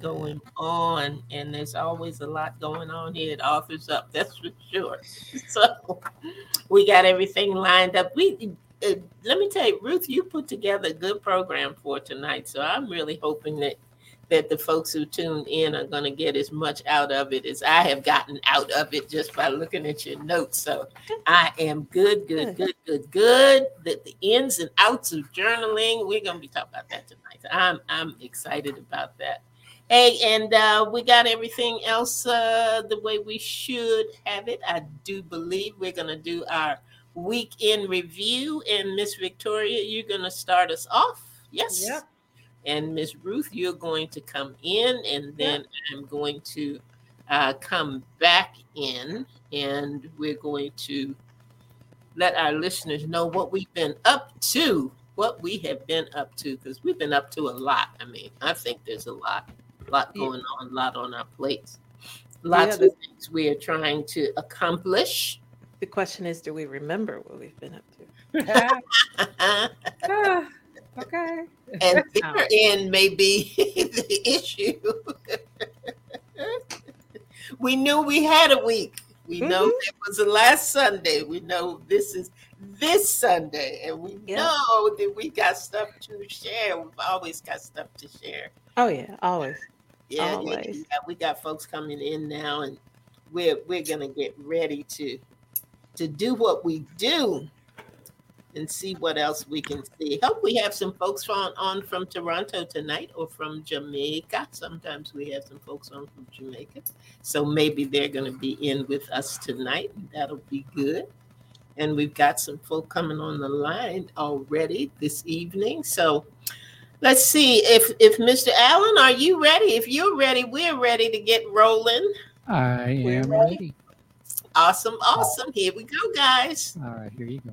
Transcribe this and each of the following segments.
going on, and there's always a lot going on here at Authors Up. That's for sure. So we got everything lined up. We uh, let me tell you, Ruth, you put together a good program for tonight. So I'm really hoping that that the folks who tuned in are going to get as much out of it as I have gotten out of it just by looking at your notes. So I am good, good, good, good, good. That the ins and outs of journaling, we're going to be talking about that tonight. I'm I'm excited about that. Hey, and uh, we got everything else uh, the way we should have it. I do believe we're going to do our weekend review. And Miss Victoria, you're going to start us off. Yes. Yep. And Miss Ruth, you're going to come in, and then I'm going to uh, come back in, and we're going to let our listeners know what we've been up to, what we have been up to, because we've been up to a lot. I mean, I think there's a lot, lot going on, a lot on our plates, lots Yeah, of things we are trying to accomplish. The question is, do we remember what we've been up to? Ah, okay. and therein may be the issue. we knew we had a week. We know Mhm. it was the last Sunday. We know this is this Sunday, and we Yeah. know that we got stuff to share. We've always got stuff to share. Oh yeah, always. Yeah, yeah, Always. yeah. we got folks coming in now, and we're we're gonna get ready to to do what we do and see what else we can see. Hope we have some folks on on from Toronto tonight or from Jamaica. Sometimes we have some folks on from Jamaica, so maybe they're gonna be in with us tonight. That'll be good. And we've got some folk coming on the line already this evening. So Let's see if if Mr. Allen, are you ready? If you're ready, we're ready to get rolling. I We're am ready. ready. Awesome, awesome. Here we go, guys. All right, here you go.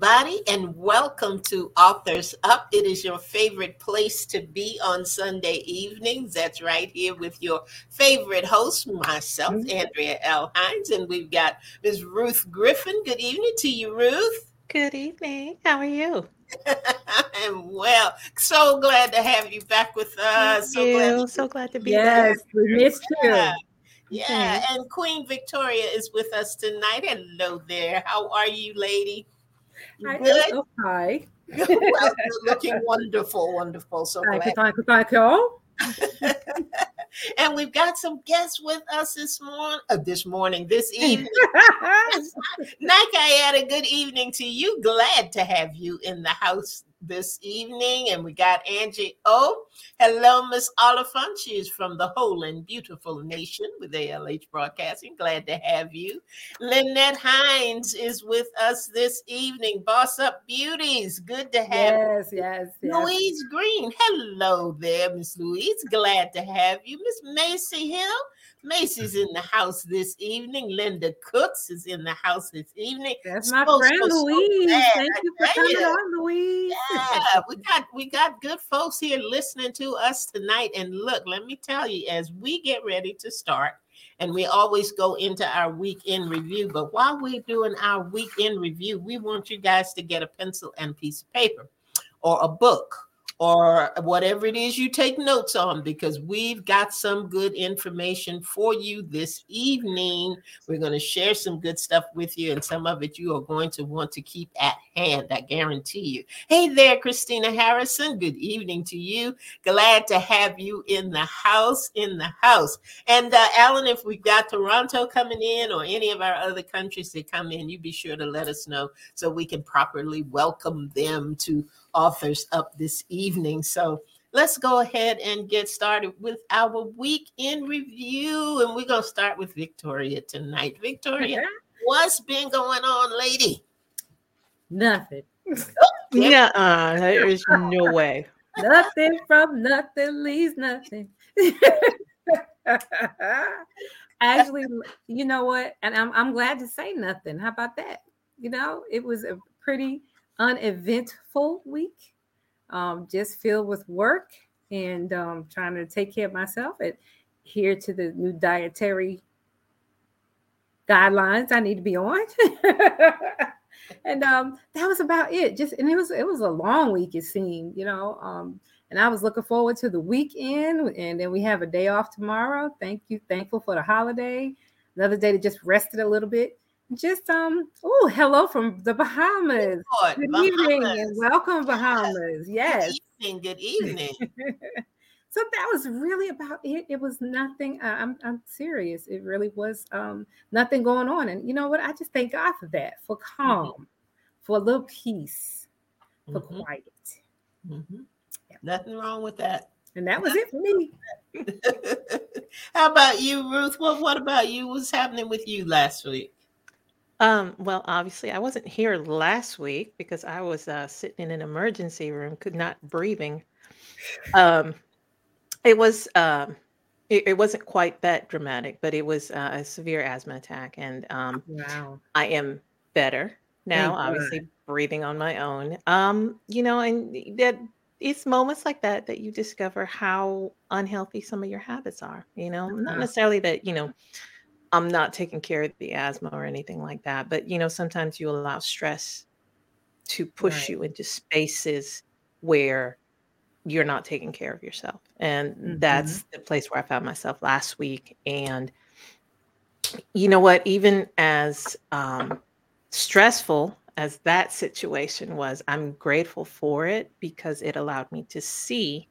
Everybody, and welcome to Authors Up. It is your favorite place to be on Sunday evenings. That's right here with your favorite host, myself, mm-hmm. Andrea L. Hines, and we've got Ms. Ruth Griffin. Good evening to you, Ruth. Good evening. How are you? I'm well. So glad to have you back with us. So Thank glad to So glad to be there. Yes, we missed you. Yeah. Yeah, and Queen Victoria is with us tonight. Hello there. How are you, lady? You Hi, Good. oh, hi. well, you're looking wonderful, wonderful. So Thank you, thank you, thank you. and we've got some guests with us this morning. Uh, this morning, this evening. Nakayata, good evening to you. Glad to have you in the house this evening. And we got Angie O. Hello, Miss Oliphant. She is from the whole and beautiful nation with ALH Broadcasting. Glad to have you. Lynette Hines is with us this evening. Boss Up Beauties. Good to have yes, yes, yes. Louise Green. Hello there, Miss Louise. Glad to have you. Miss Macy Hill. Macy's in the house this evening. Linda Cooks is in the house this evening. That's my So, friend so, so Louise. glad, Thank you for coming you. on, Louise. Yeah, we got we got good folks here listening to us tonight. And look, let me tell you, as we get ready to start, and we always go into our weekend review. But while we're doing our weekend review, we want you guys to get a pencil and piece of paper, or a book, or whatever it is you take notes on, because we've got some good information for you this evening. We're going to share some good stuff with you, and some of it you are going to want to keep at hand. I guarantee you. Hey there, Christina Harrison. Good evening to you. Glad to have you in the house. In the house. And uh, Alan, if we've got Toronto coming in or any of our other countries that come in, you be sure to let us know so we can properly welcome them to authors up this evening. So let's go ahead and get started with our week in review. And we're going to start with Victoria tonight. Victoria, what's been going on, lady? Nothing. Yeah, uh, there is no way. nothing from nothing leaves nothing. Actually, you know what? And I'm I'm glad to say nothing. How about that? You know, it was a pretty uneventful week. Um, just filled with work and um, trying to take care of myself and adhere to the new dietary guidelines I need to be on. and um, that was about it. Just and it was it was a long week, it seemed, you know. Um, and I was looking forward to the weekend, and then we have a day off tomorrow. Thank you, thankful for the holiday. Another day to just rested a little bit. Just um, oh, hello from the Bahamas. Lord, Good Bahamas. evening and welcome, Bahamas. Yes. Good evening. Good evening. so that was really about it. It was nothing. I- I'm I'm serious. It really was um nothing going on. And you know what? I just thank God for that, for calm, for a little peace, for Mhm, quiet. mhm. Yeah. Nothing wrong with that. And that was it for me. How about you, Ruth? What What about you? What's happening with you last week? Um, well, obviously, I wasn't here last week because I was uh, sitting in an emergency room, could not breathing. Um, it was um, it, it wasn't quite that dramatic, but it was uh, a severe asthma attack, and um, Wow. I am better now. Thank Obviously, breathing on my own. Um, you know, and that it's moments like that that you discover how unhealthy some of your habits are. You know, not Uh-huh. necessarily that you know I'm not taking care of the asthma or anything like that, but you know, sometimes you allow stress to push Right. you into spaces where you're not taking care of yourself. And that's the place where I found myself last week. And you know what? Even as um, stressful as that situation was, I'm grateful for it because it allowed me to see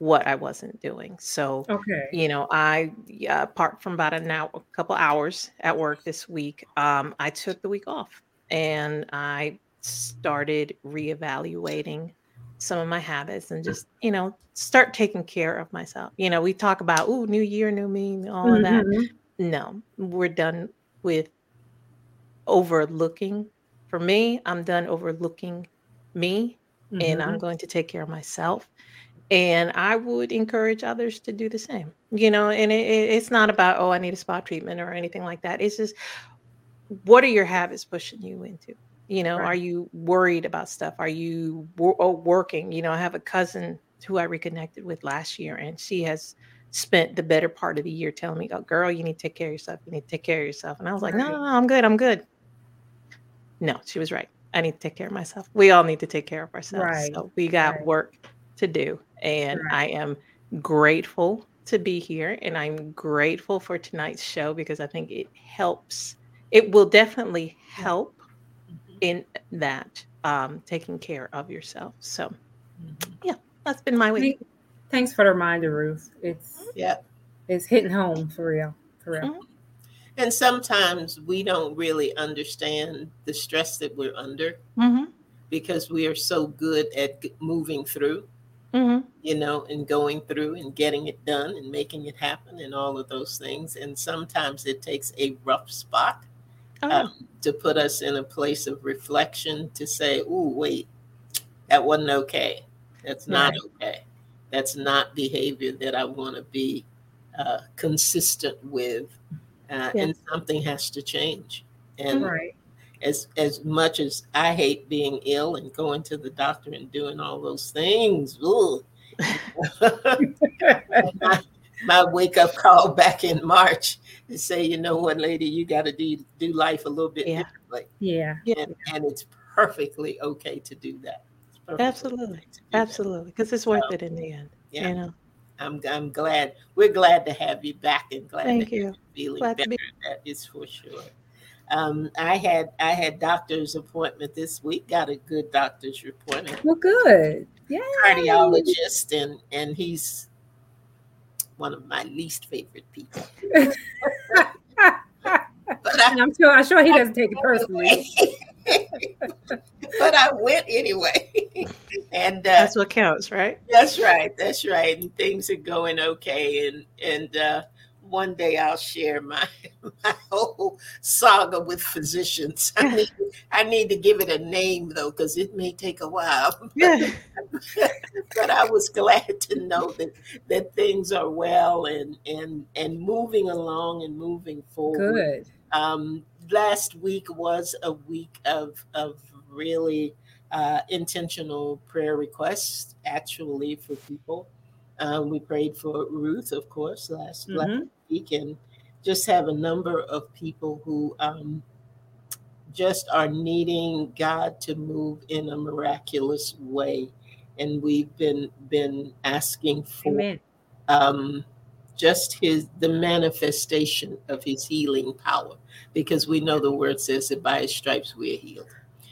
what I wasn't doing. So, Okay. you know, I yeah, apart from about an hour, a couple hours at work this week, um, I took the week off and I started reevaluating some of my habits and just, you know, start taking care of myself. You know, we talk about, oh, new year, new me, all of that. Mhm. No, we're done with overlooking. For me, I'm done overlooking me and I'm Mhm. going to take care of myself. And I would encourage others to do the same. You know, and it, it- it's not about oh, I need a spa treatment or anything like that. It's just what are your habits pushing you into? You know, Right. are you worried about stuff? Are you oh, working? You know, I have a cousin who I reconnected with last year, and she has spent the better part of the year telling me, "Oh, girl, you need to take care of yourself. You need to take care of yourself." And I was like, "No, no, no, I'm good. I'm good." No, she was right. I need to take care of myself. We all need to take care of ourselves. Right, So we got right. work to do. And Right. I am grateful to be here. And I'm grateful for tonight's show because I think it helps. It will definitely help in that um, taking care of yourself. So Mhm. that's been my week. Thanks for the reminder, Ruth. It's Yeah. it's hitting home for real. For real. Mhm. And sometimes we don't really understand the stress that we're under hmm because we are so good at moving through, hmm you know, and going through and getting it done and making it happen and all of those things. And sometimes it takes a rough spot Oh, um, to put us in a place of reflection to say, oh, wait, that wasn't okay. That's not Right. okay. That's not behavior that I want to be uh, consistent with." Uh, And something has to change. And Right. As as much as I hate being ill and going to the doctor and doing all those things, my, my wake up call back in March to say, you know what, lady, you got to do do life a little bit Yeah. differently, Yeah. and, and it's perfectly okay to do that. Absolutely. fine to do. Absolutely. Because it's worth it in the end. Yeah. You know. I'm I'm glad we're glad to have you back and glad Thank to have you. feeling Glad to better. be- That is for sure. Um, I had I had doctor's appointment this week. Got a good doctor's report. A Well, good. Yeah. cardiologist, and and he's one of my least favorite people. But I, And I'm sure I'm sure he doesn't take it personally. but I went anyway, and uh, That's what counts, right? That's right. That's right. And things are going okay. And and uh, one day I'll share my my whole saga with physicians. I need I need to give it a name though, because it may take a while. Yeah. but I was glad to know that that things are well and and and moving along and moving forward. Good. Um, last week was a week of of really uh, intentional prayer requests, actually for people. Um, we prayed for Ruth, of course, last, last Week, and just have a number of people who um, just are needing God to move in a miraculous way, and we've been been asking for um, just his the manifestation of his healing power because we know the word says that by his stripes we are healed.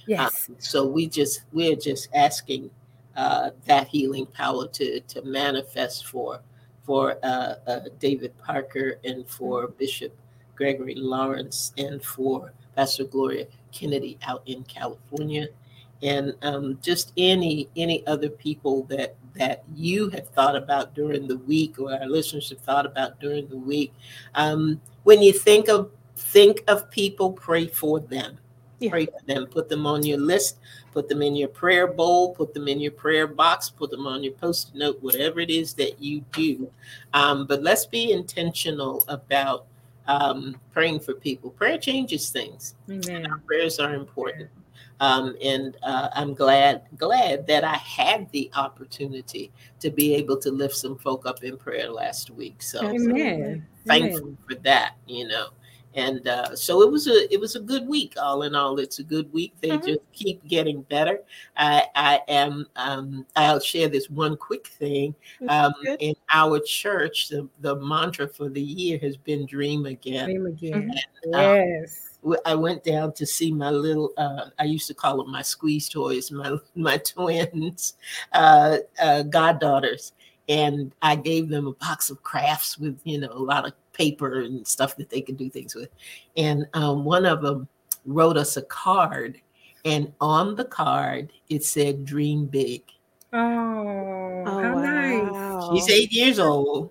Yes. Um, so we just we're just asking uh, that healing power to to manifest for for uh, uh, David Parker and for Bishop Gregory Lawrence and for Pastor Gloria Kennedy out in California. And um, just any any other people that that you have thought about during the week or our listeners have thought about during the week um, when you think of think of people pray for them Yeah. pray for them. Put them on your list. Put them in your prayer bowl. Put them in your prayer box. Put them on your post-it note whatever it is that you do. Um, but let's be intentional about um, praying for people. Prayer changes things. Amen. prayers are important. Um, and uh, i'm glad glad that i had the opportunity to be able to lift some folk up in prayer last week. So Amen. thankful Amen. for that you know and uh, so it was a it was a good week all in all it's a good week they Mhm. just keep getting better i i am um, i'll share this one quick thing um, in our church the, the mantra for the year has been dream again Dream again. uh, Yes. w- I went down to see my little. Uh, I used to call them my squeeze toys, my my twins, uh, uh, goddaughters, and I gave them a box of crafts with you know a lot of paper and stuff that they could do things with, and um, one of them wrote us a card, and on the card it said "Dream big." Oh, Oh, how nice. She's eight years old.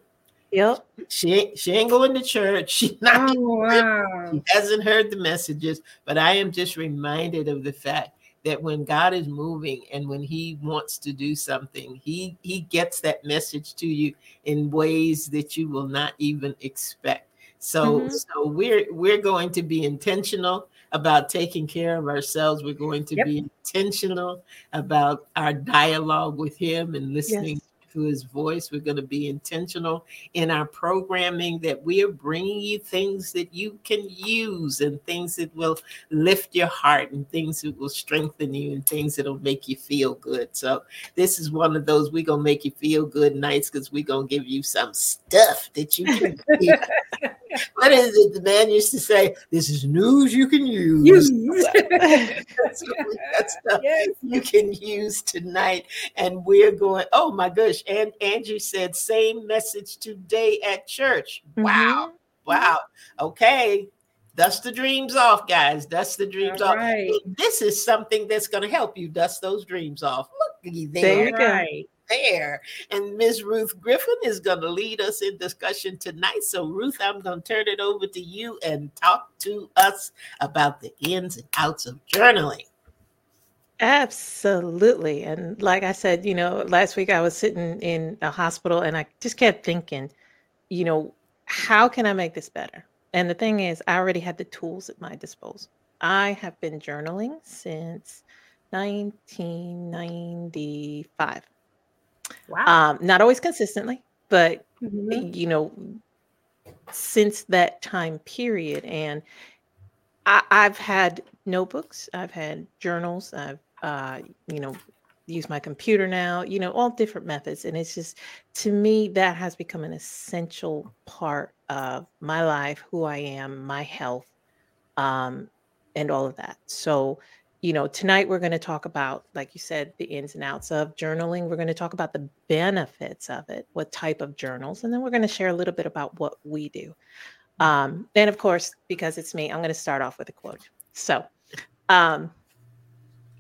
Yep. She ain't, she ain't going to church. She not Oh, wow. He hasn't heard the messages, but I am just reminded of the fact that when God is moving and when He wants to do something, He He gets that message to you in ways that you will not even expect. So Mhm. so we're we're going to be intentional about taking care of ourselves. We're going to Yep. be intentional about our dialogue with Him and listening To His voice. We're going to be intentional in our programming that we are bringing you things that you can use and things that will lift your heart and things that will strengthen you and things that'll make you feel good. So this is one of those we're gonna make you feel good nights because we're gonna give you some stuff that you can. what is it the man used to say? This is news you can use. Use. That's what we stuff yes. you can use tonight. And we're going, oh my gosh. And Angie said, same message today at church. Mm-hmm. Wow. Wow. Okay. Dust the dreams off, guys. Dust the dreams All off. right. This is something that's going to help you dust those dreams off. Look There there, you go. Right. There. And Ms. Ruth Griffin is going to lead us in discussion tonight. So, Ruth, I'm going to turn it over to you and talk to us about the ins and outs of journaling. Absolutely. And like I said, you know, last week I was sitting in a hospital and I just kept thinking, you know, how can I make this better? And the thing is, I already had the tools at my disposal. I have been journaling since 1995. Wow. Um, not always consistently, but Mhm. you know, since that time period. And I, I've had notebooks, I've had journals, I've, uh, you know, use my computer now, you know, all different methods. And it's just, to me, that has become an essential part of my life, who I am, my health, um, and all of that. So, you know, tonight we're going to talk about, like you said, the ins and outs of journaling. We're going to talk about the benefits of it, what type of journals, and then we're going to share a little bit about what we do. Um, and of course, because it's me, I'm going to start off with a quote. So, um,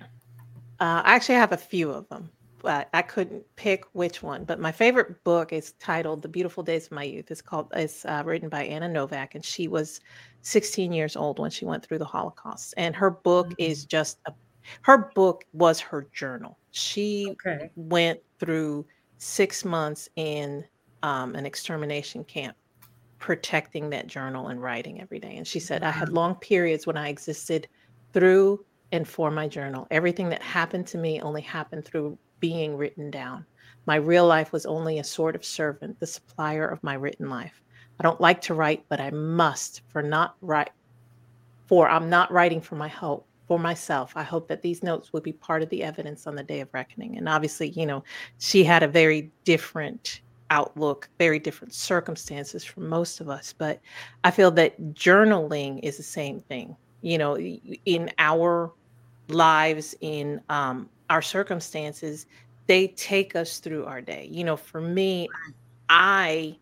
uh, I actually have a few of them, but I couldn't pick which one. But my favorite book is titled "The Beautiful Days of My Youth." It's called. It's uh, written by Ana Novac, and she was 16 years old when she went through the Holocaust. And her book mm-hmm. is just a. Her book was her journal. She okay. went through six months in um, an extermination camp protecting that journal and writing every day. And she said, I had long periods when I existed through and for my journal. Everything that happened to me only happened through being written down. My real life was only a sort of servant, the supplier of my written life. I don't like to write, but I must for not write for I'm not writing for my hope for myself. I hope that these notes will be part of the evidence on the day of reckoning. And obviously, you know, she had a very different outlook, very different circumstances for most of us. But I feel that journaling is the same thing. You know, in our lives, in um, our circumstances, they take us through our day. You know, for me, I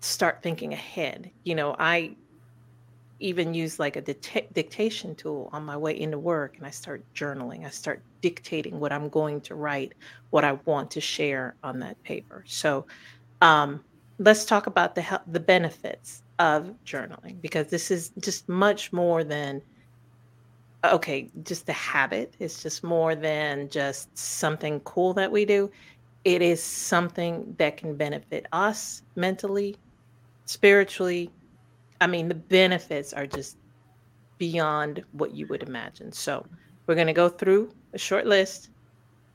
start thinking ahead. You know, I even use like a dictation tool on my way into work and I start journaling. I start dictating what I'm going to write, what I want to share on that paper. So um, let's talk about the the benefits of journaling because this is just much more than Uh, okay, just a habit. It's just more than just something cool that we do. It is something that can benefit us mentally, spiritually, I mean, the benefits are just beyond what you would imagine. So we're going to go through a short list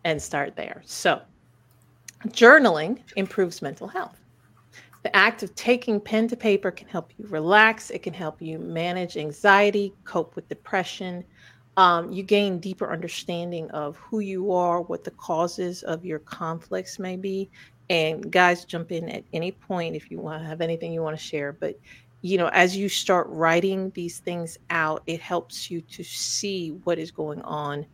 and start there. So, journaling improves mental health. The act of taking pen to paper can help you relax. It can help you manage anxiety, cope with depression. Um, you gain deeper understanding of who you are, what the causes of your conflicts may be. And guys, jump in at any point if you want to have anything you want to share. But you know, as you start writing these things out, it helps you to see what is going on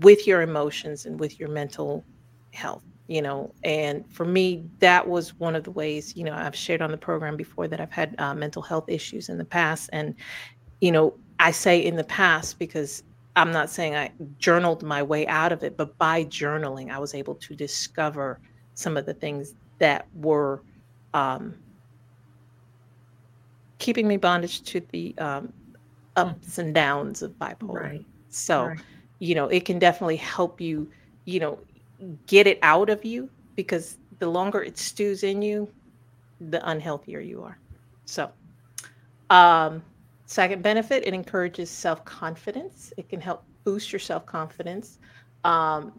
with your emotions and with your mental health, you know. And for me, that was one of the ways, you know, I've shared on the program before that I've had uh, mental health issues in the past. And, you know, I say in the past because I'm not saying I journaled my way out of it, but by journaling, I was able to discover some of the things that were um, keeping me bondage to the um, ups and downs of bipolar. Right. So, right. you know, it can definitely help you, you know, get it out of you because the longer it stews in you, the unhealthier you are. So, um, second benefit, it encourages self confidence. It can help boost your self confidence. Um,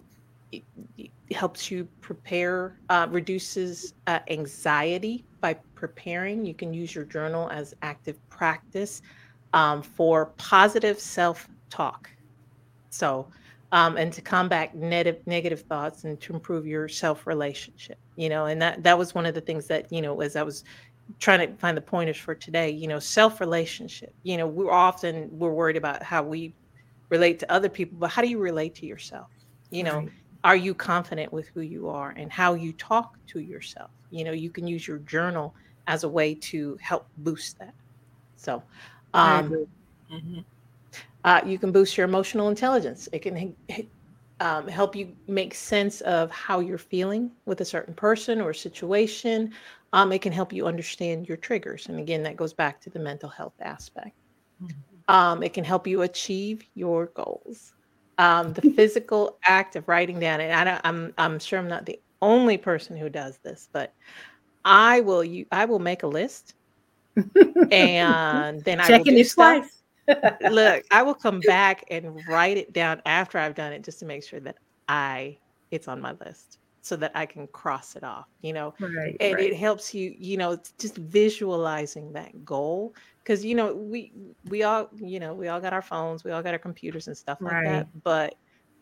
it, it helps you prepare, uh, reduces uh, anxiety by preparing. You can use your journal as active practice um, for positive self talk. So, um, and to combat negative negative thoughts and to improve your self relationship. You know, and that that was one of the things that you know as I was trying to find the pointers for today. You know, self relationship. You know, we're often we're worried about how we relate to other people, but how do you relate to yourself? You know, right are you confident with who you are and how you talk to yourself you know you can use your journal as a way to help boost that so um, mm-hmm. Uh, you can boost your emotional intelligence. It can um, help you make sense of how you're feeling with a certain person or situation. Um, it can help you understand your triggers. And again that goes back to the mental health aspect. Mm-hmm. Um, it can help you achieve your goals. Um, the physical act of writing down, and I don't, I'm I'm sure I'm not the only person who does this, but I will you I will make a list, and then I checking it twice. Look, I will come back and write it down after I've done it, just to make sure that I it's on my list so that I can cross it off, you know. Right, and right. it helps you, you know, just visualizing that goal because you know we we all you know we all got our phones we all got our computers and stuff like right. that but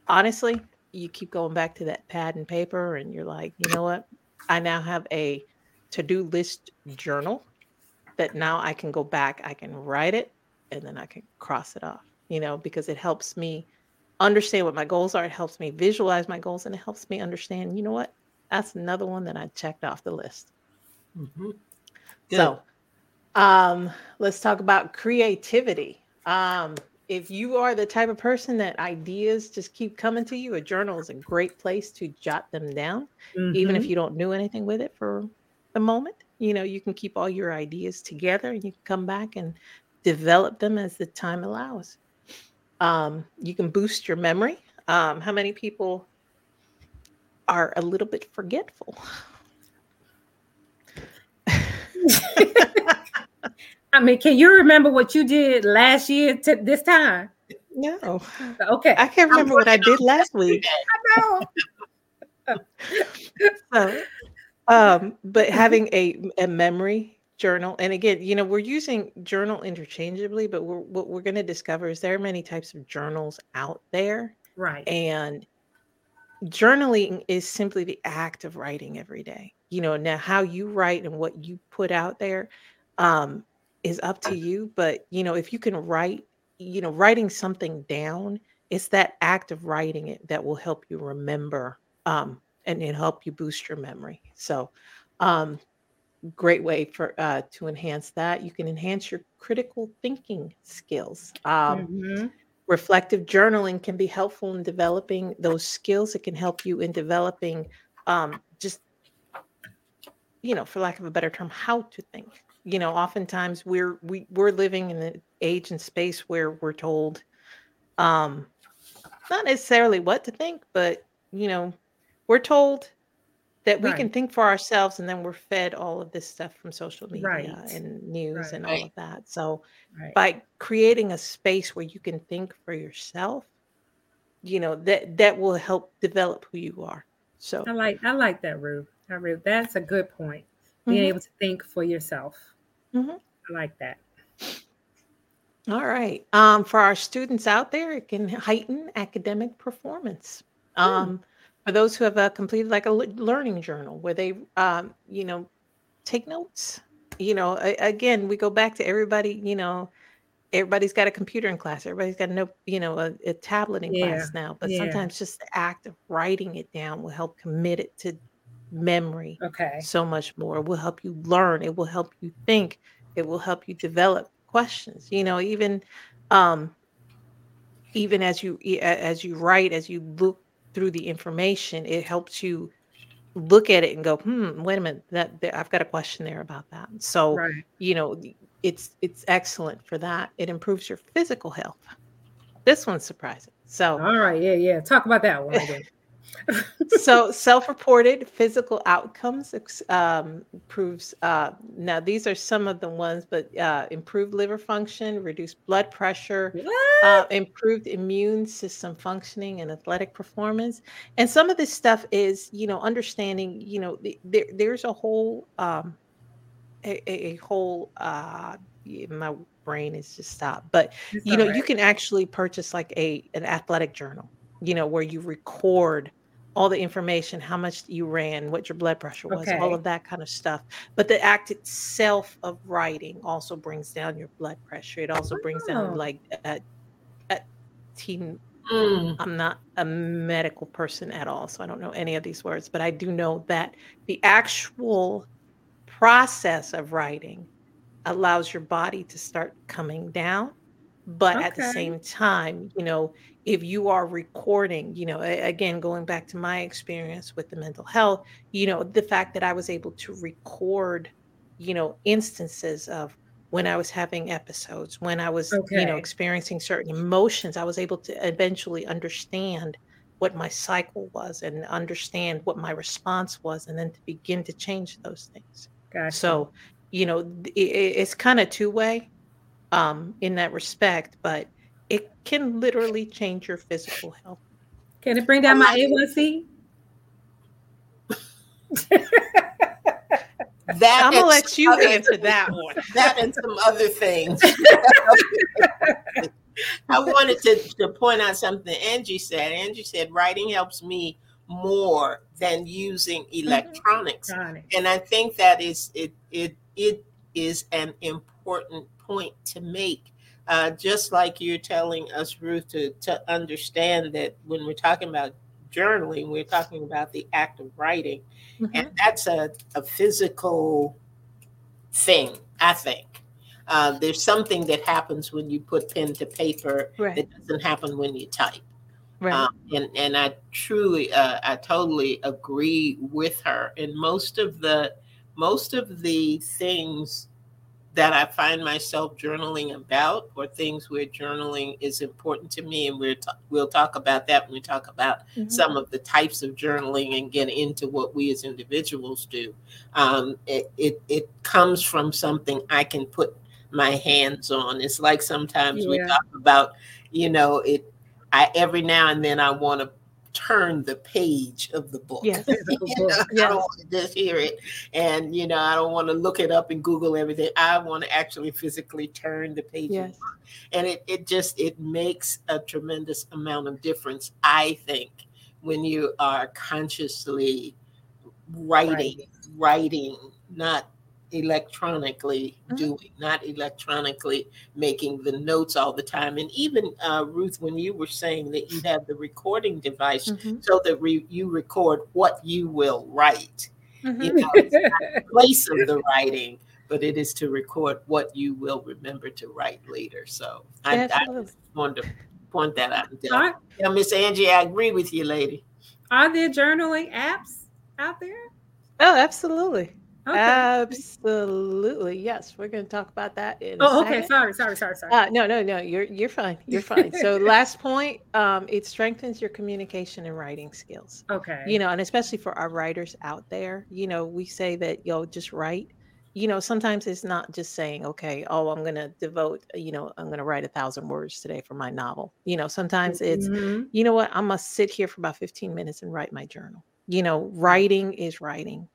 honestly you keep going back to that pad and paper and you're like, you know what? I now have a to-do list journal that now I can go back, I can write it, and then I can cross it off, you know, because it helps me understand what my goals are. It helps me visualize my goals and it helps me understand, you know what? That's another one that I checked off the list. Mm-hmm. So, um, let's talk about creativity. Um, if you are the type of person that ideas just keep coming to you, a journal is a great place to jot them down, mm-hmm. even if mm-hmm. you don't do anything with it for the moment. You know, you can keep all your ideas together and you can come back and develop them as the time allows. Um, you can boost your memory. Um, how many people are a little bit forgetful? I mean, can you remember what you did last year to this time? No. Okay. I can't remember what I did last week. I know. so, um, but having a, a memory journal, and again, you know, we're using journal interchangeably, but we're, what we're going to discover is there are many types of journals out there. Right. And journaling is simply the act of writing every day. You know, now how you write and what you put out there um, is up to you. But, you know, if you can write, you know, writing something down, it's that act of writing it that will help you remember um, and, and help you boost your memory. So, um, great way for uh, to enhance that. You can enhance your critical thinking skills. Um, mm-hmm. Reflective journaling can be helpful in developing those skills. It can help you in developing um, just, you know, for lack of a better term, how to think you know oftentimes we're we, we're living in an age and space where we're told um not necessarily what to think but you know we're told that we right. can think for ourselves and then we're fed all of this stuff from social media right. and news right. and all of that so by creating a space where you can think for yourself you know that that will help develop who you are so i like i like that Ruth. I really, that's a good point being mm-hmm. able to think for yourself Mm-hmm. I like that. All right. Um, for our students out there, it can heighten academic performance. Hmm. Um, mm. For those who have uh, completed like a learning journal where they, um, you know, take notes. You know, a- again, we go back to everybody. You know, everybody's got a computer in class. Everybody's got no, you know, a, a tablet in yeah. class now. But yeah. sometimes just the act of writing it down will help commit it to memory okay so much more it will help you learn it will help you think it will help you develop questions you know even um even as you as you write as you look through the information it helps you look at it and go hmm wait a minute that, that i've got a question there about that. So right. you know it's it's excellent for that. It improves your physical health. This one's surprising. So all right yeah yeah talk about that one again so self-reported physical outcomes um, proves uh, now these are some of the ones but uh, improved liver function reduced blood pressure uh, improved immune system functioning and athletic performance. And some of this stuff is you know understanding you know there, there's a whole um, a, a, whole uh, my brain is just stopped. But it's you know right. you can actually purchase like a an athletic journal you know where you record all the information, how much you ran, what your blood pressure was, okay. all of that kind of stuff. But the act itself of writing also brings down your blood pressure. It also oh. brings down oh. like a, a teen. Mm. I'm not a medical person at all, so I don't know any of these words, but I do know that the actual process of writing allows your body to start coming down but okay. at the same time you know if you are recording you know again going back to my experience with the mental health you know the fact that i was able to record you know instances of when i was having episodes when i was okay. you know experiencing certain emotions i was able to eventually understand what my cycle was and understand what my response was and then to begin to change those things gotcha. so you know it, it's kind of two way um, in that respect, but it can literally change your physical health. Can it bring down my A1C? that I'm gonna let you answer that one. That and some other things. I wanted to, to point out something Angie said. Angie said writing helps me more than using Mm-hmm. electronics. And I think that is it it it is an important point to make. Uh, just like you're telling us, Ruth, to, to understand that when we're talking about journaling, we're talking about the act of writing. Mhm. And that's a, a physical thing, I think. Uh, there's something that happens when you put pen to paper Right. that doesn't happen when you type. Right. Um, and and I truly, uh, I totally agree with her. And most of the most of the things that I find myself journaling about, or things where journaling is important to me, and we're ta- we'll talk about that when we talk about Mhm. some of the types of journaling and get into what we as individuals do. Um, it, it it comes from something I can put my hands on. It's like sometimes we talk about, you know, it. I every now and then I want to turn the page of the book. Yes. You know, I don't want to just hear it, and you know, I don't want to look it up and Google everything. I want to actually physically turn the page, Yes. and it it just it makes a tremendous amount of difference. I think when you are consciously writing, writing, not electronically Mhm. doing, not electronically making the notes all the time. And even uh, Ruth, when you were saying that you have the recording device Mhm. so that re- you record what you will write, Mhm. you know, it's not the place of the writing, but it is to record what you will remember to write later. So I, I just wanted to point that out. Are, Yeah, Miss Angie, I agree with you, lady. are there journaling apps out there? Oh, absolutely. Okay. Absolutely. Yes. We're going to talk about that in a oh, okay. second. Sorry, sorry, sorry, sorry. Uh, no, no, no. You're you're fine. You're fine. So last point, um, it strengthens your communication and writing skills. okay. You know, and especially for our writers out there, you know, we say that yo just write. You know, sometimes it's not just saying, okay, oh, I'm gonna devote, you know, I'm gonna write a thousand words today for my novel. You know, sometimes it's Mhm. you know what i must sit here for about 15 minutes and write my journal you know writing is writing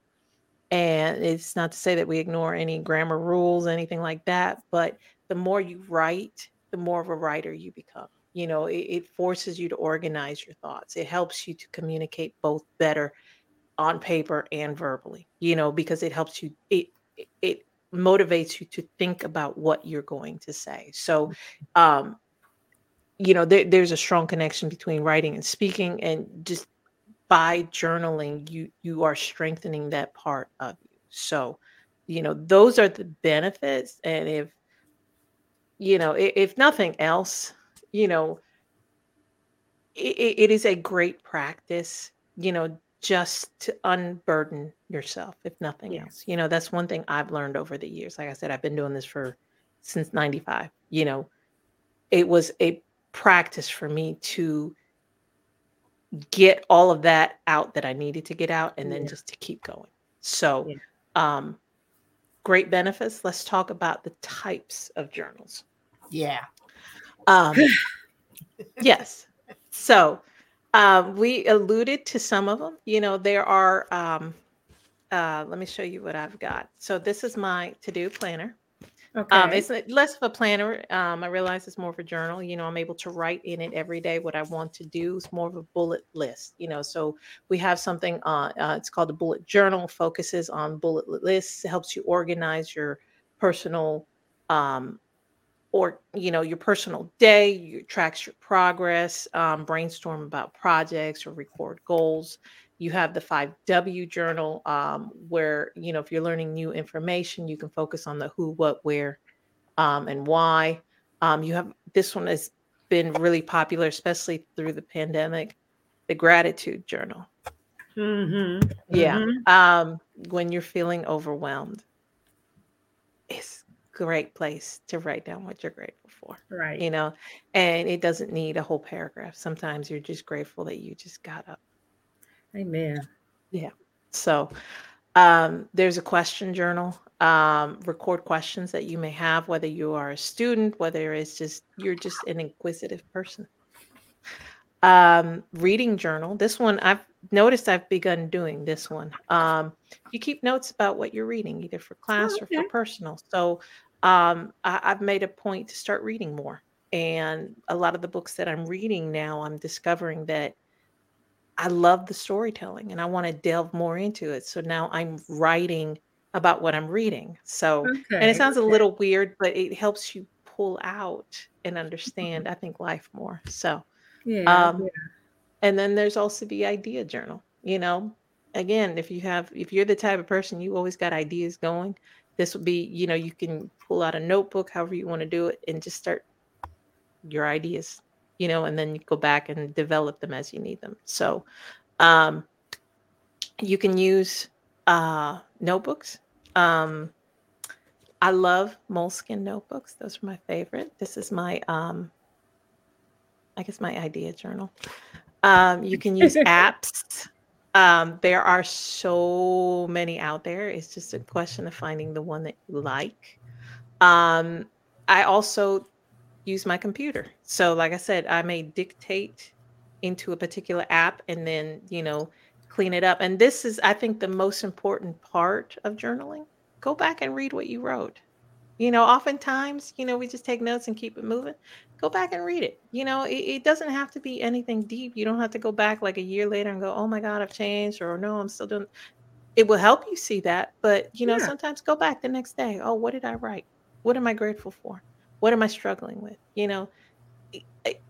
and it's not to say that we ignore any grammar rules anything like that but the more you write the more of a writer you become. You know it, it forces you to organize your thoughts. It helps you to communicate both better on paper and verbally you know because it helps you it it- motivates you to think about what you're going to say. So um you know there, there's a strong connection between writing and speaking and just by journaling you you are strengthening that part of you. So you know those are the benefits and if you know if, if nothing else you know it, it is a great practice you know just to unburden yourself if nothing Yeah. else. You know that's one thing i've learned over the years. Like i said i've been doing this for since 95 you know. It was a practice for me to get all of that out that I needed to get out and then Yeah. just to keep going. So, Yeah. um, great benefits. Let's talk about the types of journals. Yeah. Um, yes. So, um, we alluded to some of them. You know, there are, um, uh, let me show you what I've got. So, this is my to do planner. Okay. Um, it's less of a planner. Um, I realize it's more of a journal. You know, I'm able to write in it every day what I want to do. It's more of a bullet list. You know, so we have something. Uh, uh, it's called the bullet journal. Focuses on bullet lists. It helps you organize your personal, um, or you know, your personal day. You tracks your progress. Um, brainstorm about projects or record goals. You have the 5W journal, um, where, you know, if you're learning new information, you can focus on the who, what, where, um, and why. Um, you have this one has been really popular, especially through the pandemic, the gratitude journal. Mhm. Yeah. Mhm. Um, when you're feeling overwhelmed, it's a great place to write down what you're grateful for. Right. You know, and it doesn't need a whole paragraph. Sometimes you're just grateful that you just got up. Amen. Yeah. So um, there's a question journal. Um, record questions that you may have, whether you are a student, whether it's just you're just an inquisitive person. Um, reading journal. This one I've noticed I've begun doing this one. Um, you keep notes about what you're reading, either for class or okay. for personal. So um, I, I've made a point to start reading more. and a lot of the books that I'm reading now, I'm discovering that I love the storytelling and I want to delve more into it. So now I'm writing about what I'm reading. So, and it sounds a little weird, but it helps you pull out and understand, I think, life more. So, Yeah. um, yeah. and then there's also the idea journal. You know, again, if you have, if you're the type of person you always got ideas going, this would be, you know, you can pull out a notebook, however you want to do it, and just start your ideas, you know, and then you go back and develop them as you need them. So, um, you can use uh, notebooks. Um, I love Moleskine notebooks. Those are my favorite. This is my, um, I guess, my idea journal. Um, you can use apps. Um, there are so many out there. It's just a question of finding the one that you like. Um, I also use my computer. So, like I said, I may dictate into a particular app and then, you know, clean it up. And this is, I think, the most important part of journaling. Go back and read what you wrote. You know, oftentimes, you know, we just take notes and keep it moving. Go back and read it. You know, it, it doesn't have to be anything deep. You don't have to go back like a year later and go, oh my God, I've changed, or no, I'm still doing. It will help you see that. But, you know, Yeah. sometimes go back the next day. Oh, what did I write? What am I grateful for? What am I struggling with? You know,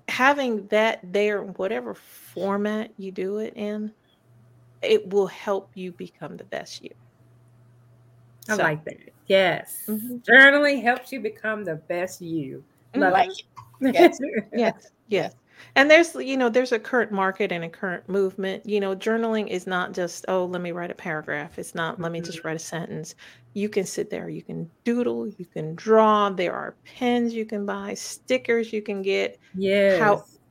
having that there, whatever format you do it in, it will help you become the best you. I So, like that. Yes. Mhm. Journaling helps you become the best you. Love Like. Yes. yes yes and there's you know there's a current market and a current movement. You know journaling is not just oh let me write a paragraph. It's not let me just mm-hmm. write a sentence. You can sit there you can doodle you can draw. There are pens you can buy stickers you can get. Yes.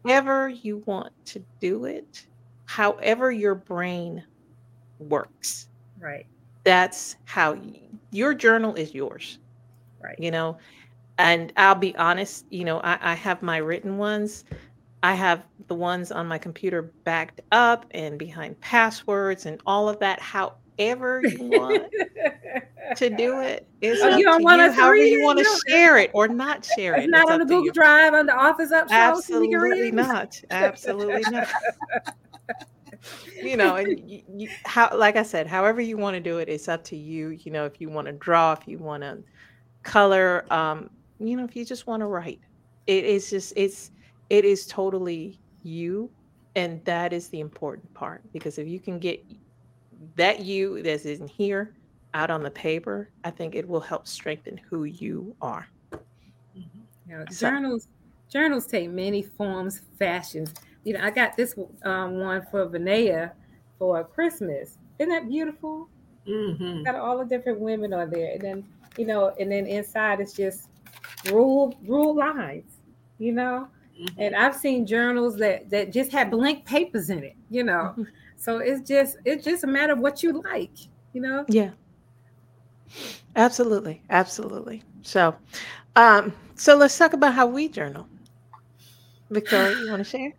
however you want to do it however your brain works right. that's how y- your journal is yours Right. you know? And i'll be honest you know I, I have my written ones i have the ones on my computer backed up and behind passwords and all of that. However you want to do it, it is Oh, up you don't to want you to however you want to don't- share it or not share it It's not It's on the Google. Drive on the office up so can read absolutely it. not. Absolutely not. You know and you, you, how like i said however you want to do it it's up to you you know if you want to draw if you want to color um you know if you just want to write. It is just it's it is totally you and that is the important part because if you can get that you that's in here out on the paper i think it will help strengthen who you are You know, So- journals journals take many forms, fashions. You know, I got this um, one for Vanessa for Christmas. Isn't that beautiful? Mm-hmm. Got all the different women on there, and then you know, and then inside it's just rule rule lines. You know, Mm-hmm. and I've seen journals that that just had blank papers in it. You know, Mhm. so it's just it's just a matter of what you like. You know. Yeah. Absolutely. Absolutely. So um so let's talk about how we journal. Victoria, you want to share?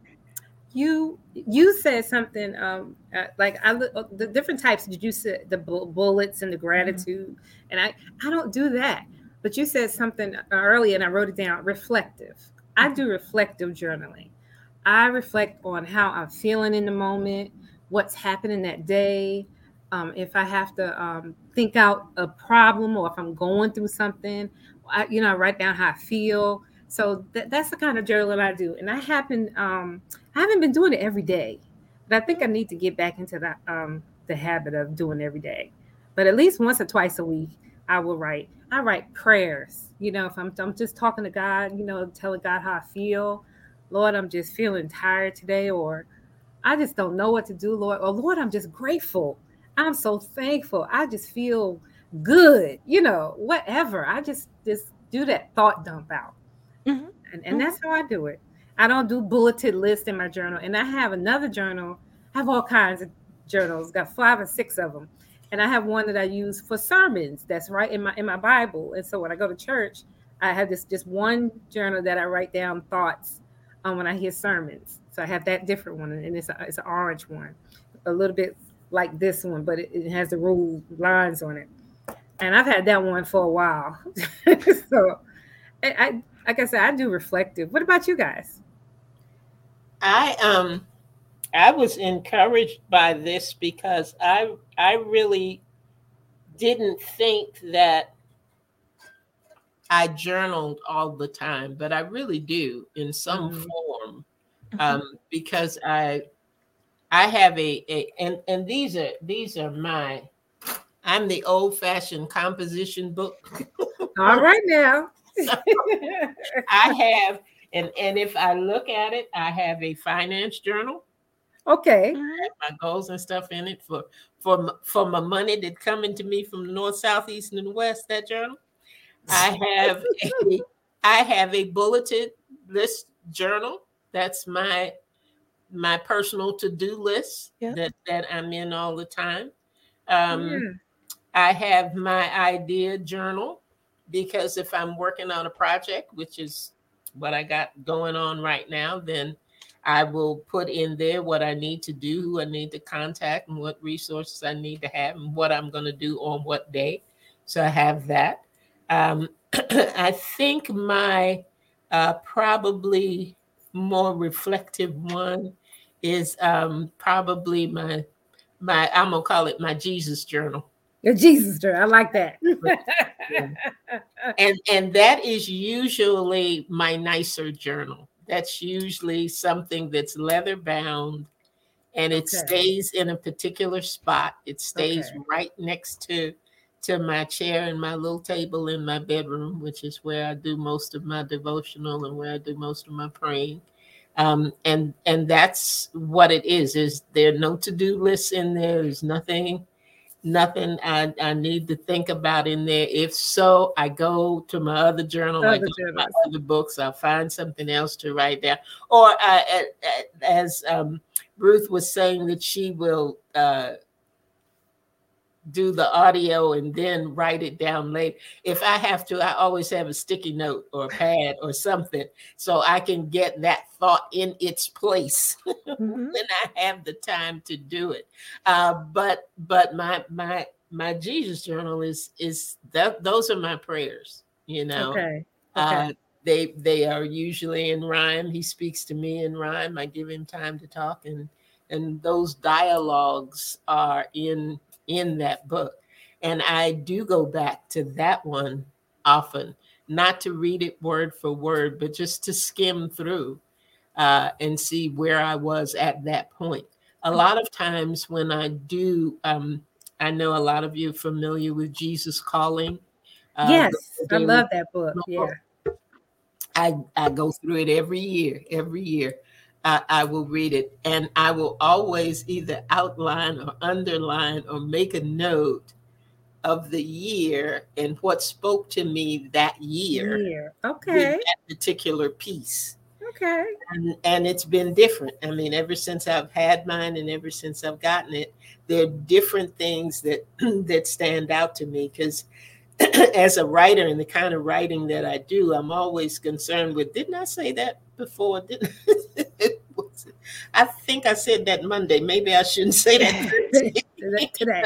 you you said something um uh, like I uh, the different types did you say the bullets and the gratitude and I I don't do that but you said something earlier and I wrote it down reflective I do reflective journaling I reflect on how I'm feeling in the moment what's happening that day um, if I have to um, think out a problem or if I'm going through something I, you know I write down how I feel so that, that's the kind of journaling I do and I happen um, I haven't been doing it every day, but I think I need to get back into the um the habit of doing every day. But at least once or twice a week, I will write. I write prayers. You know, if I'm I'm just talking to God, you know, telling God how I feel. Lord, I'm just feeling tired today, or I just don't know what to do, Lord. Or Lord, I'm just grateful. I'm so thankful. I just feel good. You know, whatever. I just just do that thought dump out, Mhm. and and that's how I do it. I don't do bulleted lists in my journal. And I have another journal. I have all kinds of journals, got five or six of them. And I have one that I use for sermons that's right in my in my Bible. And so when I go to church, I have this just one journal that I write down thoughts um, when I hear sermons. So I have that different one, and it's a, it's an orange one, a little bit like this one, but it, it has the rule lines on it. And I've had that one for a while. so I, I like I said, I do reflective. What about you guys? I um I was encouraged by this because I I really didn't think that I journaled all the time, but I really do in some Mhm. form um, because I I have a, a and and these are these are my I'm the old fashioned composition book. All right now. I have and and if I look at it, I have a finance journal. Okay. my goals and stuff in it for for for my money that coming to me from the north, south, east, and the west. That journal. I have a I have a bulleted list journal. That's my my personal to do list that that I'm in all the time. Um, Yeah. I have my idea journal because if I'm working on a project, which is what I got going on right now, then I will put in there what I need to do, who I need to contact, and what resources I need to have, and what I'm going to do on what day. So I have that. Um, I think my uh, probably more reflective one is um, probably my my I'm gonna call it my Jesus journal. Your Jesus journal. I like that. and and that is usually my nicer journal that's usually something that's leather bound and it Okay. stays in a particular spot it stays Okay. right next to to my chair and my little table in my bedroom which is where i do most of my devotional and where i do most of my praying um, and and that's what it is is there no to-do lists in there there's nothing nothing I, I need to think about in there. If so, I go to my other journal, I Other to my other books, I'll find something else to write down. Or I, a- as um, Ruth was saying that she will uh, do the audio and then write it down later. If I have to, I always have a sticky note or a pad or something so I can get that thought in its place Mhm. when I have the time to do it. Uh, but but my my my Jesus journal is is that those are my prayers. You know, Okay. uh, they they are usually in rhyme. He speaks to me in rhyme. I give him time to talk, and and those dialogues are in in that book. And I do go back to that one often, not to read it word for word, but just to skim through uh, and see where I was at that point. A lot of times when I do, um, I know a lot of you are familiar with Jesus Calling. Uh, yes. I love that book. Yeah. I, I go through it every year, every year. I, I will read it and I will always either outline or underline or make a note of the year and what spoke to me that year Year. Okay. that particular piece. Okay. And, and it's been different. I mean, ever since I've had mine and ever since I've gotten it, there are different things that that stand out to me because as a writer and the kind of writing that I do, I'm always concerned with. Didn't I say that before? Didn't I think I said that Monday. Maybe I shouldn't say that. Today.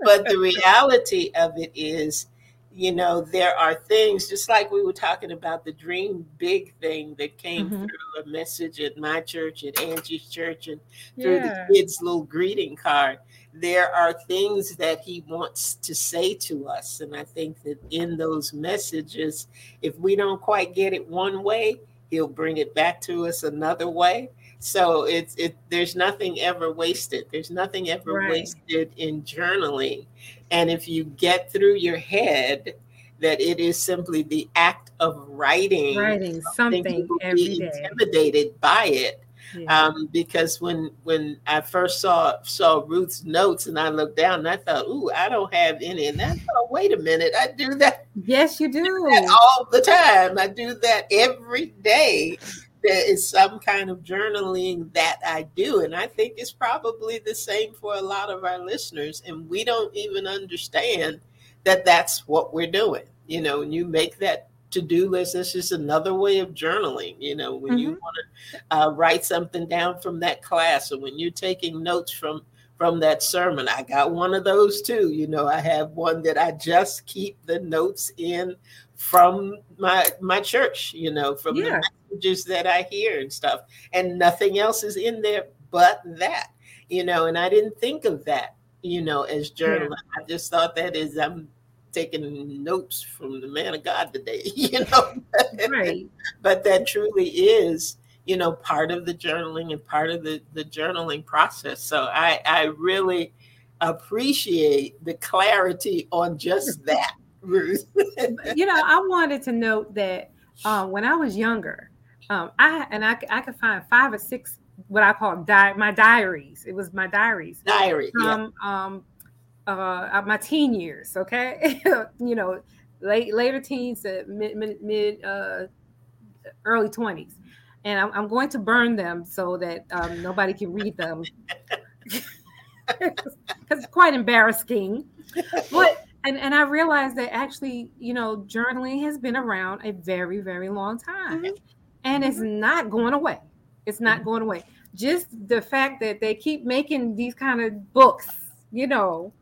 but the reality of it is, you know, there are things just like we were talking about the dream big thing that came Mhm. through a message at my church, at Angie's church, and through Yeah. the kids' little greeting card. There are things that he wants to say to us. And I think that in those messages, if we don't quite get it one way, he'll bring it back to us another way. So it's it there's nothing ever wasted. There's nothing ever Right. wasted in journaling. And if you get through your head that it is simply the act of writing, Writing something every be day. intimidated by it Yeah. um, because when when I first saw saw Ruth's notes and I looked down and I thought, "Ooh, I don't have any." And I thought, "Wait a minute, I do that yes, you do. all the time. I do that every day. There is some kind of journaling that I do, and I think it's probably the same for a lot of our listeners. And we don't even understand that that's what we're doing. You know, when you make that to-do list, it's just another way of journaling. You know, when you want to uh, write something down from that class, or when you're taking notes from from that sermon, I got one of those too. You know, I have one that I just keep the notes in from my my church, you know, from Yeah. the messages that I hear and stuff, and nothing else is in there but that, you know. And I didn't think of that, you know, as journaling. I just thought that is I'm taking notes from the man of God today, you know. Right. but that truly is you know part of the journaling and part of the the journaling process so i i really appreciate the clarity on just that ruth you know, I wanted to note that um, when I was younger, um, I and I, I could find five or six what I call di- my diaries. It was my diaries diary yeah. from um, uh, my teen years. Okay, you know, late later teens to mid mid, mid uh, early twenties, and I'm, I'm going to burn them so that um, nobody can read them because it's quite embarrassing. But and and I realized that actually, you know, journaling has been around a very very long time, Mhm. And it's not going away. It's not Mhm. going away. Just the fact that they keep making these kind of books, you know,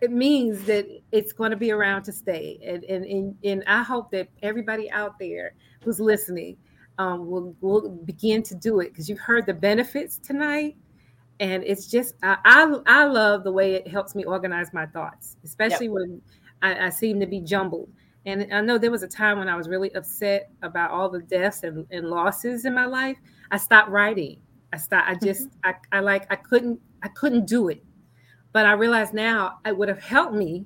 it means that it's going to be around to stay. And and and, and I hope that everybody out there who's listening um, will will begin to do it because you've heard the benefits tonight and it's just I, I I love the way it helps me organize my thoughts, especially when I, I seem to be jumbled. And I know there was a time when I was really upset about all the deaths and, and losses in my life. I stopped writing. I stopped. I just I, I like I couldn't I couldn't do it. But I realize now it would have helped me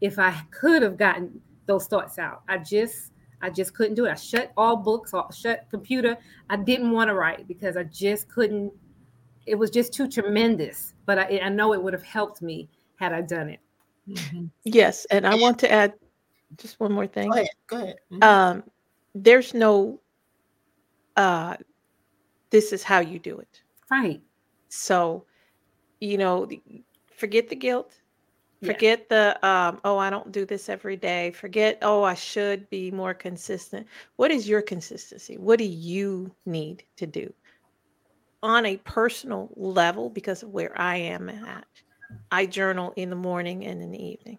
if I could have gotten those thoughts out. I just I just couldn't do it. I shut all books, all, shut computer. I didn't want to write because I just couldn't it was just too tremendous. But I, I know it would have helped me had I done it. Mhm. Yes, and I want to add just one more thing. go ahead go ahead Mhm. Um, there's no uh this is how you do it. Right. So, you know, forget the guilt. Yeah. Forget the um, oh, I don't do this every day. Forget, oh, I should be more consistent. What is your consistency? What do you need to do? On a personal level, because of where I am at, I journal in the morning and in the evening.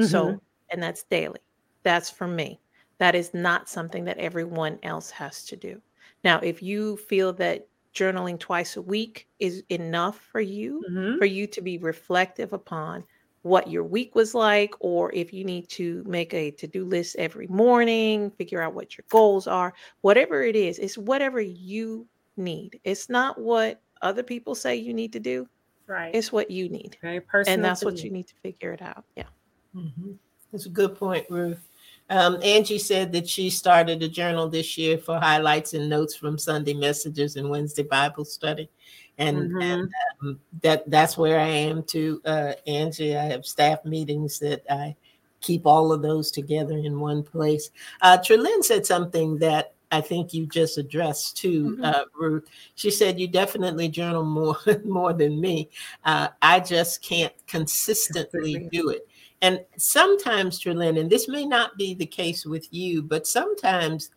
So, Mhm. And that's daily. That's for me. That is not something that everyone else has to do. Now, if you feel that journaling twice a week is enough for you, Mhm. for you to be reflective upon what your week was like, or if you need to make a to do list every morning, figure out what your goals are, whatever it is, it's whatever you need. It's not what other people say you need to do, Right. it's what you need. very personal. And that's what you need to figure it out. Yeah. Mhm. That's a good point, Ruth. Um, Angie said that she started a journal this year for highlights and notes from Sunday messages and Wednesday Bible study, and, Mhm. and um, that that's where I am too, uh, Angie. I have staff meetings that I keep all of those together in one place. Uh, said something that I think you just addressed too, Mhm. uh, Ruth. She said you definitely journal more more than me. Uh, I just can't consistently do it. And sometimes, Trelyn, and this may not be the case with you, but sometimes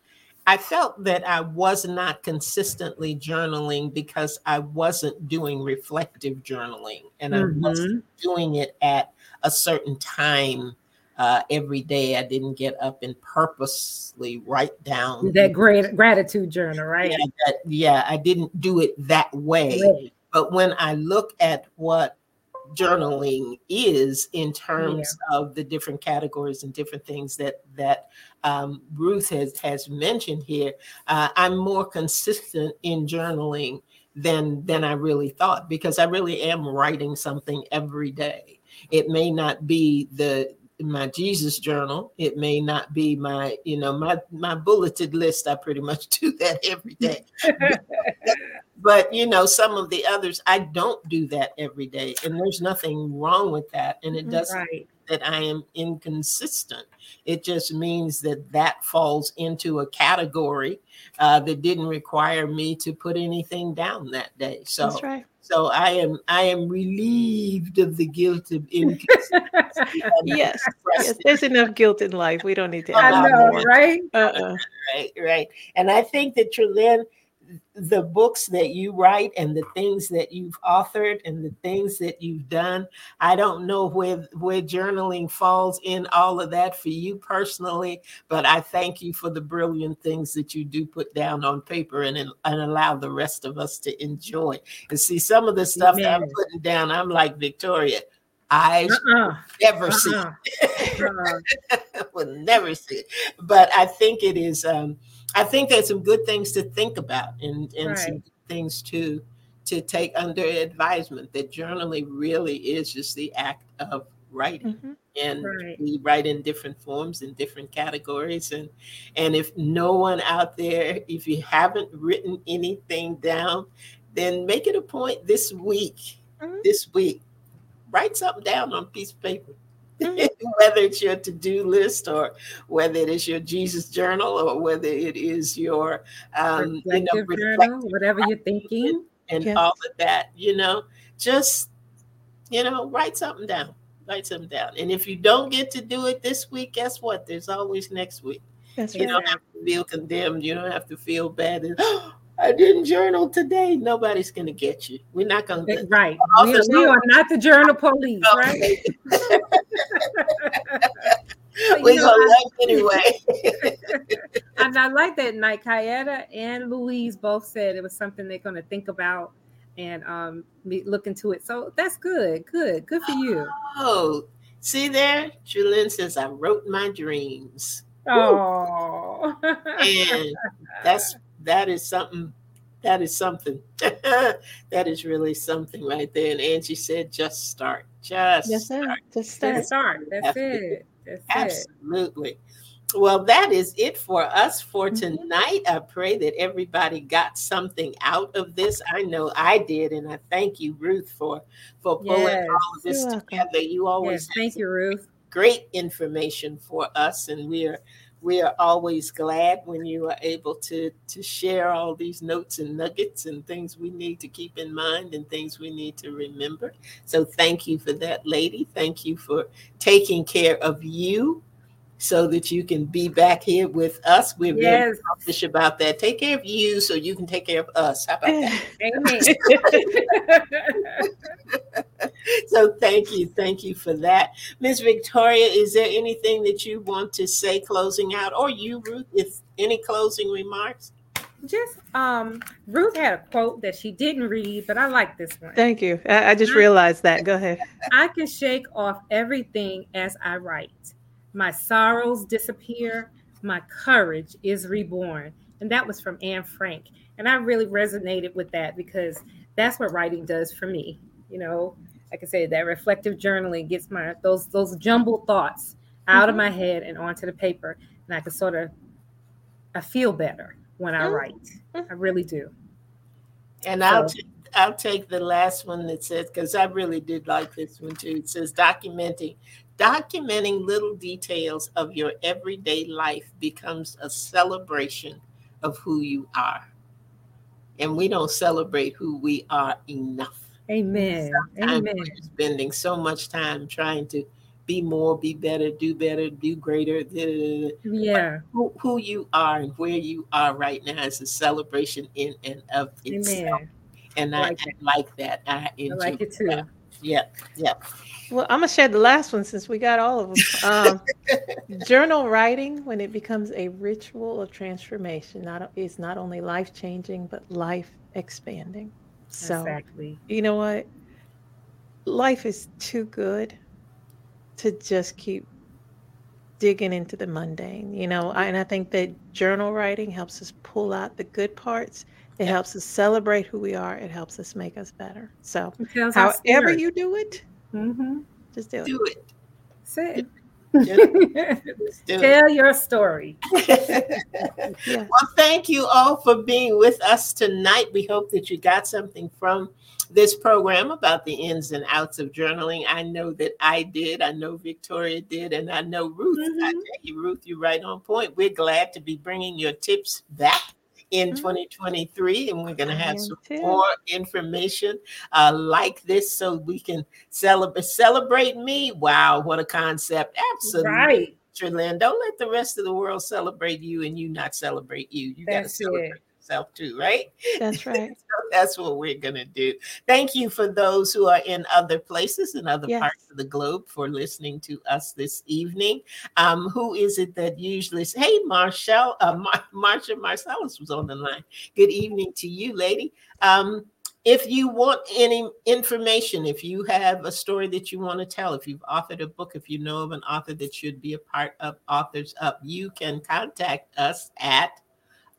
I felt that I was not consistently journaling because I wasn't doing reflective journaling and I wasn't Mhm. doing it at a certain time uh, every day. I didn't get up and purposely write down That great gratitude journal, right? yeah, that, yeah, I didn't do it that way. Right. But when I look at what journaling is in terms of the different categories and different things that that um, Ruth has has mentioned here, uh, I'm more consistent in journaling than than I really thought because I really am writing something every day. It may not be the my Jesus journal. It may not be my, you know, my my bulleted list. I pretty much do that every day but you know some of the others i don't do that every day and there's nothing wrong with that and it Mhm. doesn't right. mean that i am inconsistent it just means that that falls into a category uh, that didn't require me to put anything down that day so That's right. So i am i am relieved of the guilt of inconsistency Yes. yes. There's enough guilt in life. We don't need to I add know, more. right? Uh-uh. right right and i think that Trelyn, the books that you write and the things that you've authored and the things that you've done. I don't know where where journaling falls in all of that for you personally, but I thank you for the brilliant things that you do put down on paper and and allow the rest of us to enjoy. And see some of the stuff Amen. that I'm putting down, I'm like Victoria. I uh-uh. never uh-uh. see uh-uh. will never see it. But I think it is um, I think there's some good things to think about and, and right. some things to to take under advisement that journaling really is just the act of writing mm-hmm. and right. we write in different forms in different categories and and if no one out there if you haven't written anything down then make it a point this week mm-hmm. this week write something down on a piece of paper. whether it's your to-do list or whether it is your Jesus journal or whether it is your um, you know, journal, whatever you're thinking, and yes. all of that, you know, just you know, write something down. Write something down. And if you don't get to do it this week, guess what? There's always next week. That's you right. don't have to feel condemned. You don't have to feel bad. And, oh, I didn't journal today. Nobody's going to get you. We're not going to. Get right. We, we, are not the journal police, right? we know, gonna I, anyway. and I like that night. Kayetta and Louise both said it was something they're going to think about and um look into it. So that's good. Good. Good for you. Oh, see there? Julian says I wrote my dreams. Oh, and that's that is something that is something. That is really something right there. And angie said just start just yes, start. Just start, just start. that's it. That's absolutely. It. well that is it for us for mm-hmm. tonight. I pray that everybody got something out of this. I know i did and i thank you ruth for for pulling yes. all of this together. You always yes, thank you ruth. great information for us and we're we are always glad when you are able to to share all these notes and nuggets and things we need to keep in mind and things we need to remember. So thank you for that lady. Thank you for taking care of you so that you can be back here with us. We're yes. very selfish about that. Take care of you so you can take care of us. How about that? so thank you. Thank you for that. Ms. Victoria, is there anything that you want to say closing out? Or you, Ruth, if any closing remarks? just um Ruth had a quote that she didn't read, but I like this one. Thank you. I, I just realized that. Go ahead. I can shake off everything as I write. My sorrows disappear, my courage is reborn. And that was from Anne Frank. And I really resonated with that because that's what writing does for me. You know, like I said, that reflective journaling gets my those those jumbled thoughts out mm-hmm. of my head and onto the paper. And I can sort of I feel better when I mm-hmm. write. I really do. And so, I'll t- I'll take the last one that says because I really did like this one too. It says documenting Documenting little details of your everyday life becomes a celebration of who you are. And we don't celebrate who we are enough. Amen. Sometimes Amen. We're spending so much time trying to be more, be better, do better, do greater. Yeah. Who, who, you are and where you are right now is a celebration in and of itself. Amen. And I, I, like, I like, that. I, I like it too. That. Yeah. Yeah. Well, I'm gonna share the last one since we got all of them. Um, journal writing, when it becomes a ritual of transformation, not is not only life changing but life expanding. So, exactly. you know what? Life is too good to just keep digging into the mundane. You know, and I think that journal writing helps us pull out the good parts. It helps us celebrate who we are. It helps us make us better. So, however you do it, Mm-hmm. Just do, it. do it. it. Say it. Tell your story. yeah. Well, thank you all for being with us tonight. We hope that you got something from this program about the ins and outs of journaling. I know that I did. I know Victoria did, and I know Ruth. Mm-hmm. I tell you, Ruth, you're right on point. We're glad to be bringing your tips back in mm-hmm. 2023 and we're going to have some too. more information uh, like this so we can celebrate celebrate me wow what a concept absolutely right Lynn. Don't let the rest of the world celebrate you and you not celebrate you. You got to celebrate yourself too, right? That's right. so that's what we're going to do. Thank you for those who are in other places and other Yes. parts of the globe for listening to us this evening. Um, who is it that usually say, Hey, Marshall, uh, Mar- Marsha Marcellus was on the line. Good evening to you, lady. Um, if you want any information, if you have a story that you want to tell, if you've authored a book, if you know of an author that should be a part of Authors Up, you can contact us at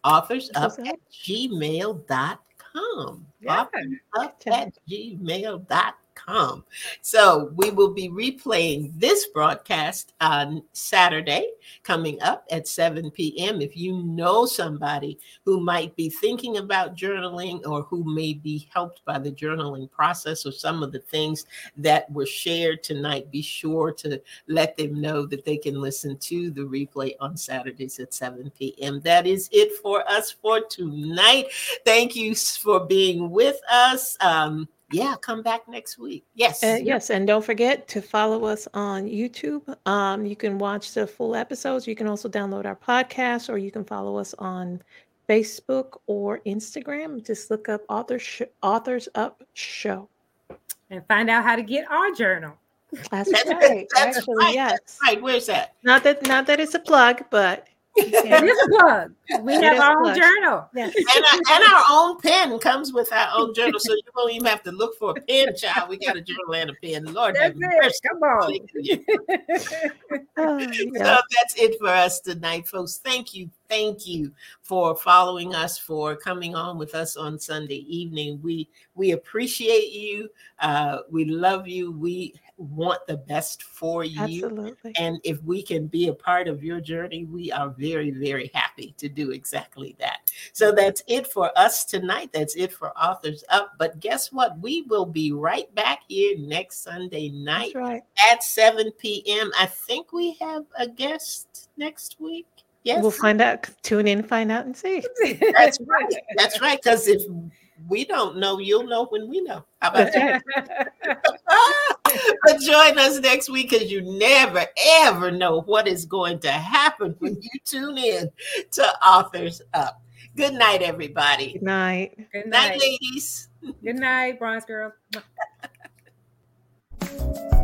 authorsup at gmail.com. Yeah. Authorsup at gmail.com. So we will be replaying this broadcast on Saturday coming up at 7 p.m. If you know somebody who might be thinking about journaling or who may be helped by the journaling process or some of the things that were shared tonight, be sure to let them know that they can listen to the replay on Saturdays at 7 p.m. That is it for us for tonight. Thank you for being with us. Um, yeah, come back next week. Yes. Uh, yes, and don't forget to follow us on YouTube. Um, you can watch the full episodes. You can also download our podcast, or you can follow us on Facebook or Instagram. Just look up Authors Sh- Authors Up Show. And find out how to get our journal. That's That's- right. that's Actually, right, yes. Right, where's that? Not that not that it's a plug, but you It can- is a plug. We It have our own plug. journal. yes. and, our, and our own pen comes with our own journal, so you won't even have to look for a pen, child. We got a journal and a pen. Lord That's have it. Come on. Oh, So that's it for us tonight, folks. Thank you. Thank you for following us, for coming on with us on Sunday evening. We we appreciate you. Uh, we love you. We want the best for you. Absolutely. And if we can be a part of your journey, we are very, very happy to do exactly that. So that's it for us tonight. That's it for Authors Up. But guess what? We will be right back here next Sunday night right. at 7 p.m. I think we have a guest next week. Yes. We'll find out. Tune in, find out, and see. That's right. That's right. Because if we don't know, you'll know when we know. How about that? but join us next week because you never ever know what is going to happen when you tune in to Authors Up. Good night, everybody. Good night. Good Night, night. ladies. Good night, Bronze Girl.